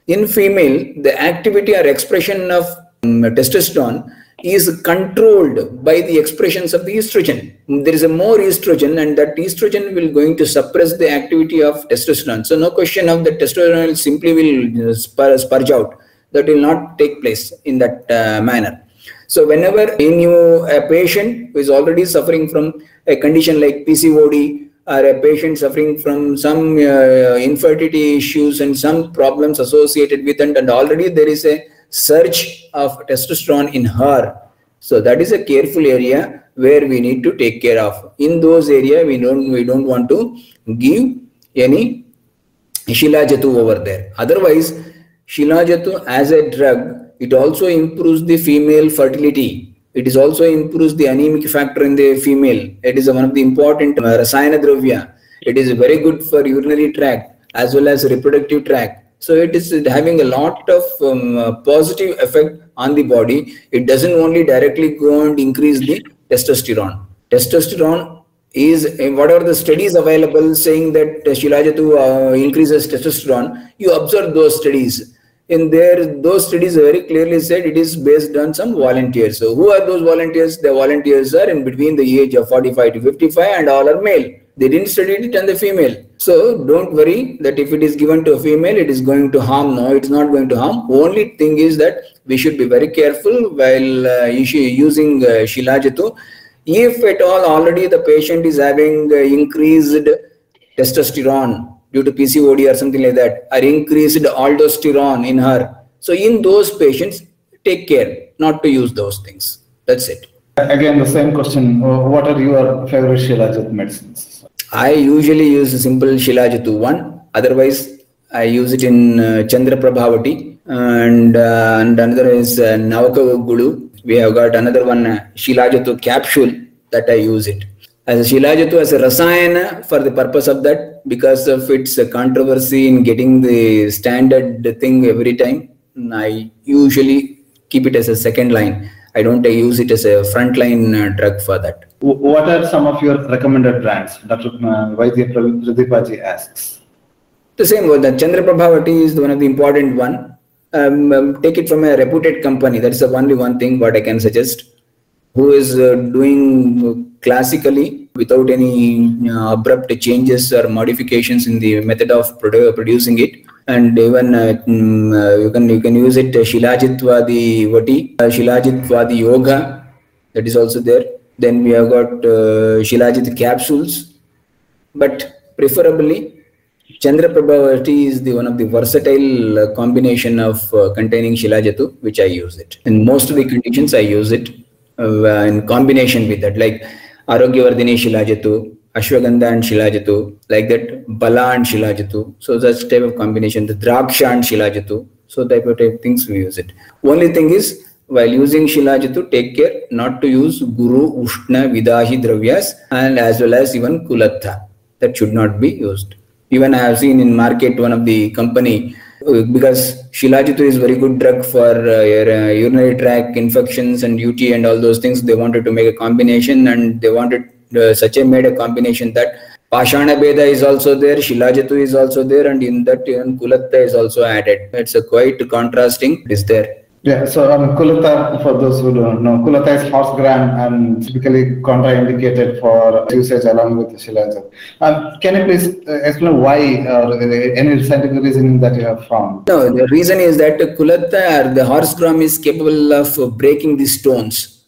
In female, the activity or expression of um, testosterone is controlled by the expressions of the estrogen. There is a more estrogen, and that estrogen will going to suppress the activity of testosterone. So, no question of the testosterone simply will uh, spurge out. That will not take place in that uh, manner. So whenever in you a patient who is already suffering from a condition like PCOD or a patient suffering from some uh, infertility issues and some problems associated with it and already there is a surge of testosterone in her. So that is a careful area where we need to take care of. In those area we don't we don't want to give any Shilajatu over there. Otherwise, Shilajatu as a drug it also improves the female fertility. It is also improves the anemic factor in the female. It is one of the important uh, rasayana dravya. It is very good for urinary tract as well as reproductive tract. So it is having a lot of um, uh, positive effect on the body. It doesn't only directly go and increase the testosterone. Testosterone is uh, what are the studies available saying that Shilajatu uh, increases testosterone. You observe those studies in there those studies very clearly said it is based on some volunteers. So who are those volunteers? The volunteers are in between the age of 45 to 55 and all are male. They didn't study it on the female. So don't worry that if it is given to a female it is going to harm. No it's not going to harm. Only thing is that we should be very careful while uh, using uh, if at all already the patient is having uh, increased testosterone due to PCOD or something like that, or increased aldosterone in her. So in those patients, take care not to use those things. That's it. Again, the same question. What are your favorite Shilajit medicines? I usually use a simple Shilajatu one. Otherwise, I use it in uh, Chandra Prabhavati and, uh, and another is uh, Navaka Guggulu. We have got another one, uh, Shilajatu capsule that I use it as a Shilajatu as a rasayana for the purpose of that because of its controversy in getting the standard thing every time. I usually keep it as a second line. I don't use it as a frontline uh, drug for that. What are some of your recommended brands? Dr. Vaidya Pradeepaji asks. The same one. The Chandra Prabhavati is one of the important one. Um, um, take it from a reputed company. That is the only one thing what I can suggest who is uh, doing classically without any uh, abrupt changes or modifications in the method of produ- producing it. And even uh, mm, uh, you can you can use it uh, shilajitvadi vati uh, shilajitvadi yoga that is also there. Then we have got uh, shilajit capsules. But preferably chandra prabhavati is the one of the versatile uh, combination of containing shilajatu which i use it. In most of the conditions i use it uh, in combination with that, like Arogyavardhini Shilajatu, Ashwagandha and Shilajatu, like that Bala and Shilajatu. So that's type of combination. The Draksha and Shilajatu. So type of type things we use it. Only thing is while using Shilajatu, take care not to use Guru, Ushna, Vidahi Dravyas and as well as even Kulatha. That should not be used. Even I have seen in market one of the company because Shilajit is very good drug for uh, uh, urinary tract infections and UT and all those things. They wanted to make a combination and they wanted uh, Sache made a combination that Pashana Bheda is also there, Shilajatu is also there, and in that even Kulatta is also added. It's a quite contrasting. It is there. Yeah, so um, Kulata, for those who don't know, Kulata is horse gram and typically contraindicated for usage along with Shilajit. Um, can you please uh, explain why or uh, any scientific reasoning that you have found? No, the reason is that Kulatta or the horse gram is capable of breaking the stones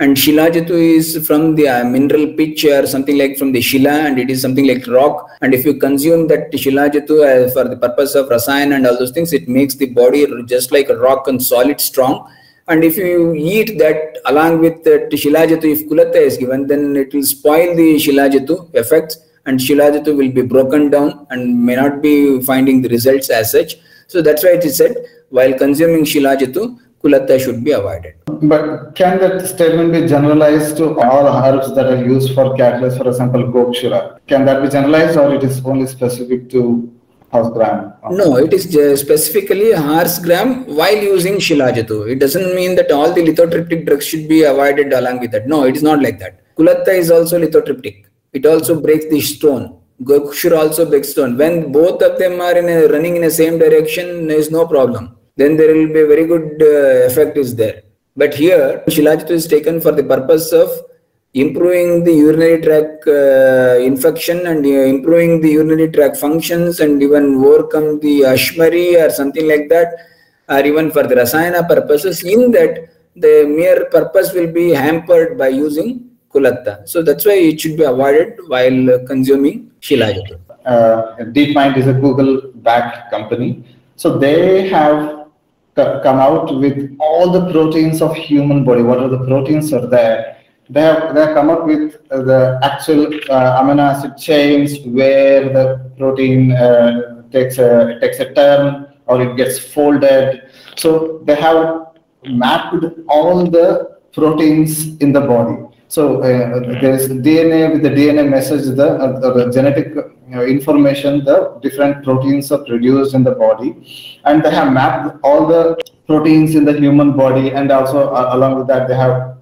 and Shilajatu is from the uh, mineral pitch or something like from the Shila and it is something like rock. And if you consume that Shilajatu uh, for the purpose of Rasayan and all those things, it makes the body just like a rock and solid strong. And if you eat that along with the Shilajatu, if Kulatta is given, then it will spoil the Shilajatu effects and Shilajatu will be broken down and may not be finding the results as such. So that's why it is said while consuming Shilajatu, Kulatta should be avoided. But can that statement be generalized to all herbs that are used for catalyst, for example, Gokshura? Can that be generalized or it is only specific to horse gram? No, it is specifically horse gram while using Shilajatu. It doesn't mean that all the lithotriptic drugs should be avoided along with that. No, it is not like that. Kulatta is also lithotriptic. It also breaks the stone. Gokshura also breaks stone. When both of them are in a, running in the same direction, there is no problem. Then there will be a very good uh, effect is there. But here, Shilajit is taken for the purpose of improving the urinary tract uh, infection and uh, improving the urinary tract functions and even overcome the ashmari or something like that, or even for the rasayana purposes. In that, the mere purpose will be hampered by using kulatta. So that's why it should be avoided while consuming Shilajit. Uh, DeepMind is a Google-backed company. So they have come out with all the proteins of human body. What are the proteins are there? They have they have come up with uh, the actual uh, amino acid chains where the protein uh, takes a takes a turn or it gets folded. So they have mapped all the proteins in the body. So uh, there is DNA with the DNA message, the, uh, the genetic you know, information, the different proteins are produced in the body, and they have mapped all the proteins in the human body, and also uh, along with that they have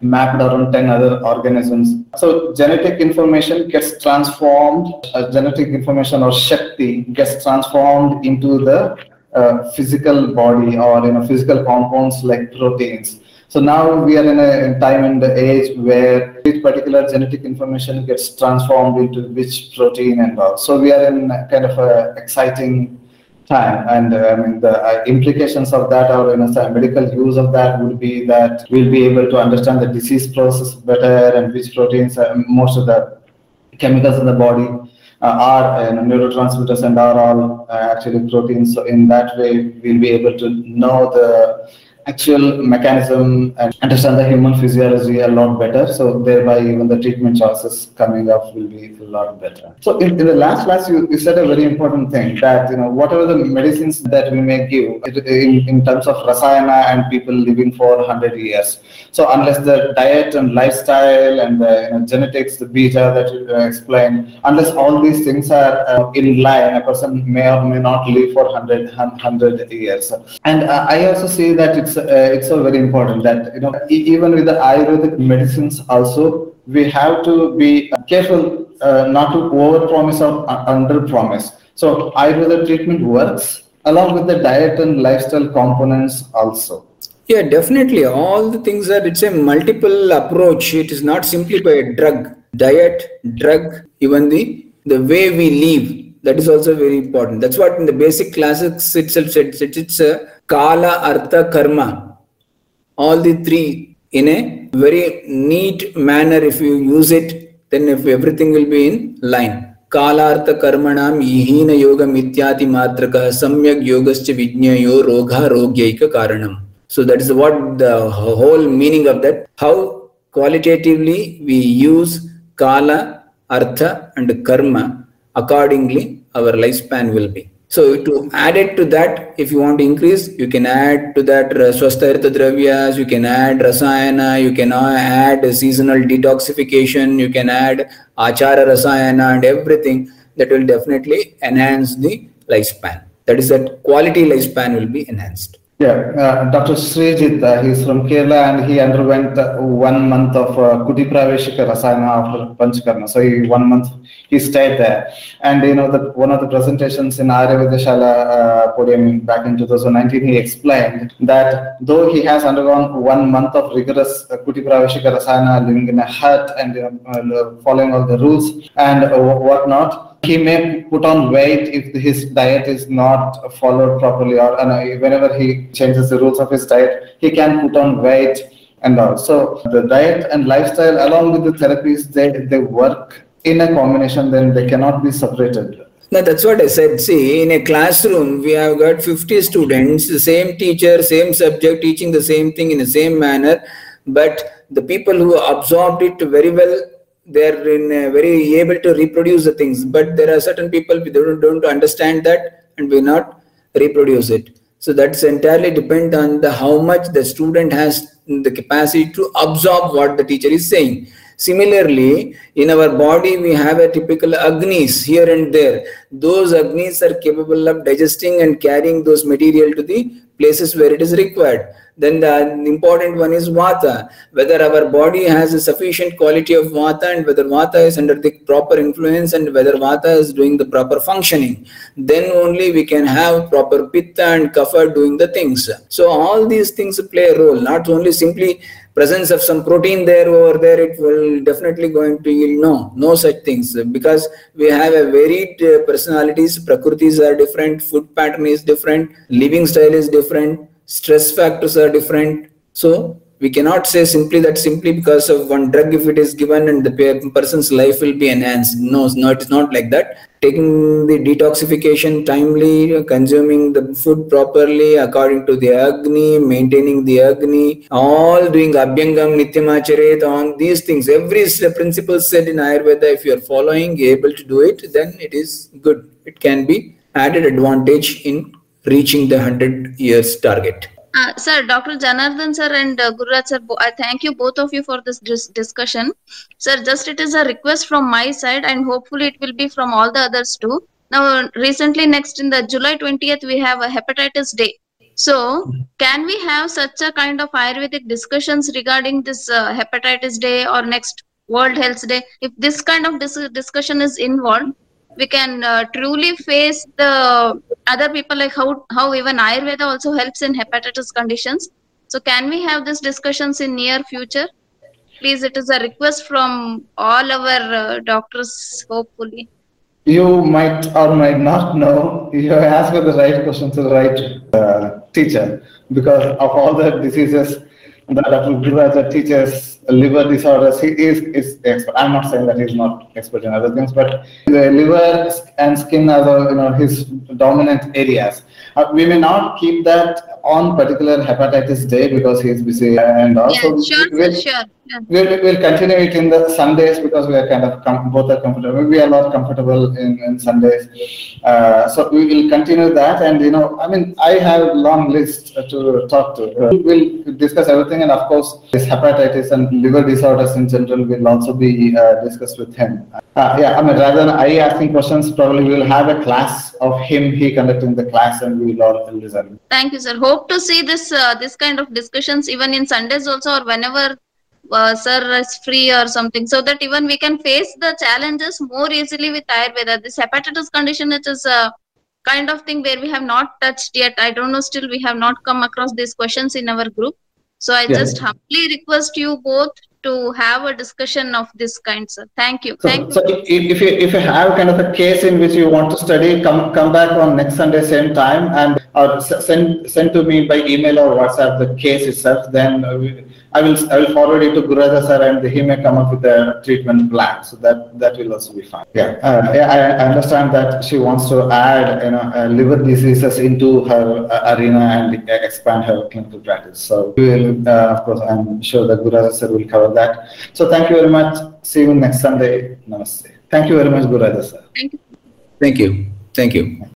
mapped around 10 other organisms. So genetic information gets transformed, uh, genetic information or Shakti gets transformed into the uh, physical body or you know physical compounds like proteins. So now we are in a time and age where each particular genetic information gets transformed into which protein and all. So we are in kind of a exciting time and uh, I mean the uh, implications of that or know the medical use of that would be that we'll be able to understand the disease process better and which proteins are most of the chemicals in the body uh, are uh, neurotransmitters and are all uh, actually proteins. So in that way, we'll be able to know the actual mechanism and understand the human physiology a lot better. So thereby even the treatment choices coming up will be a lot better. So in, in the last class, you, you said a very important thing that, you know, whatever the medicines that we may give in, in terms of rasayana and people living for 100 years. So unless the diet and lifestyle and the you know, genetics, the beta that you uh, explained, unless all these things are uh, in line, a person may or may not live for 100, 100 years. And uh, I also see that it's it's uh, it's so very important that you know even with the Ayurvedic medicines also we have to be careful uh, not to over promise or under promise. So ayurvedic treatment works along with the diet and lifestyle components also. Yeah, definitely. All the things are it's a multiple approach. It is not simply by a drug, diet, drug, even the the way we live. That is also very important. That's what in the basic classics itself said. It's a Kala, Artha, Karma. All the three in a very neat manner. If you use it, then if everything will be in line. कालार्थ कर्मणाम हीन योग मिथ्याति मात्रक सम्यक योगश्च विज्ञयो रोगा रोग्यैक कारणम so that is what the whole meaning of that how qualitatively we use kala artha and karma accordingly our lifespan will be so to add it to that, if you want to increase, you can add to that uh, swasthartha dravyas, you can add rasayana, you can add seasonal detoxification, you can add achara rasayana and everything that will definitely enhance the lifespan. That is that quality lifespan will be enhanced. Yeah, uh, Dr. Srijit, uh, he's from Kerala and he underwent uh, one month of uh, Kuti Praveshika Rasayana after Panchakarma. So he, one month he stayed there. And you know, the, one of the presentations in Ayurveda Shala uh, podium back in 2019, he explained that though he has undergone one month of rigorous uh, Kuti Praveshika Rasayana, living in a hut and uh, following all the rules and uh, whatnot, he may put on weight if his diet is not followed properly or uh, whenever he changes the rules of his diet he can put on weight and all so the diet and lifestyle along with the therapies they, they work in a combination then they cannot be separated no, that's what I said. See, in a classroom, we have got 50 students, the same teacher, same subject, teaching the same thing in the same manner. But the people who absorbed it very well they're in very able to reproduce the things but there are certain people we don't, don't understand that and we not reproduce it. So that's entirely depend on the how much the student has the capacity to absorb what the teacher is saying. Similarly in our body we have a typical agnis here and there. Those agnis are capable of digesting and carrying those material to the places where it is required then the important one is vata. Whether our body has a sufficient quality of vata and whether vata is under the proper influence and whether vata is doing the proper functioning then only we can have proper pitta and kapha doing the things. So all these things play a role. Not only simply presence of some protein there over there it will definitely going to yield. No no such things. Because we have a varied uh, personalities. Prakritis are different. Food pattern is different. Living style is different stress factors are different. So we cannot say simply that simply because of one drug if it is given and the person's life will be enhanced. No no it is not like that. Taking the detoxification timely consuming the food properly according to the agni maintaining the agni all doing abhyangam nityamacharet on these things. Every principle said in ayurveda if you are following able to do it then it is good. It can be added advantage in reaching the 100 years target. Uh, sir, Dr. Janardhan sir and uh, Gururaj sir, I thank you both of you for this dis discussion. Sir, just it is a request from my side and hopefully it will be from all the others too. Now, recently next in the July 20th, we have a hepatitis day. So, can we have such a kind of Ayurvedic discussions regarding this uh, hepatitis day or next World Health Day? If this kind of dis discussion is involved, we can uh, truly face the other people like how how even ayurveda also helps in hepatitis conditions. So can we have these discussions in near future? Please it is a request from all our uh, doctors hopefully. You might or might not know you asked the right question to the right uh, teacher because of all the diseases that Dr. Gururaja teaches liver disorders, he is, is expert. I'm not saying that he's not expert in other things, but the liver and skin are you know his dominant areas. Uh, we may not keep that on particular hepatitis day because he's busy and also yeah, sure, we'll, sure. We'll, we'll continue it in the Sundays because we are kind of both are comfortable. We are not comfortable in, in Sundays. Uh, so we will continue that. And, you know, I mean, I have long list to talk to. Uh, we'll discuss everything. And of course, this hepatitis and liver disorders in general will also be uh, discussed with him. Uh, yeah, I mean, rather than I asking questions, probably we will have a class of him, he conducting the class and we will all listen. Thank you, sir. Hope to see this, uh, this kind of discussions even in Sundays also or whenever uh, sir is free or something so that even we can face the challenges more easily with ayurveda this hepatitis condition it is a kind of thing where we have not touched yet i don't know still we have not come across these questions in our group so i yeah. just humbly request you both to have a discussion of this kind sir. Thank you. So, thank so you. if, you if you have kind of a case in which you want to study come come back on next sunday same time and uh, or send send to me by email or whatsapp the case itself. Then uh, we, I will I will forward it to Gururaja sir and he may come up with a treatment plan. So that that will also be fine. Yeah, uh, yeah I, understand that she wants to add you know uh, liver diseases into her uh, arena and expand her clinical practice. So we will uh, of course I'm sure that Gururaja sir will cover that. So thank you very much. See you next Sunday. Namaste. Thank you very much, Gururaja sir. Thank you. Thank you. Thank you.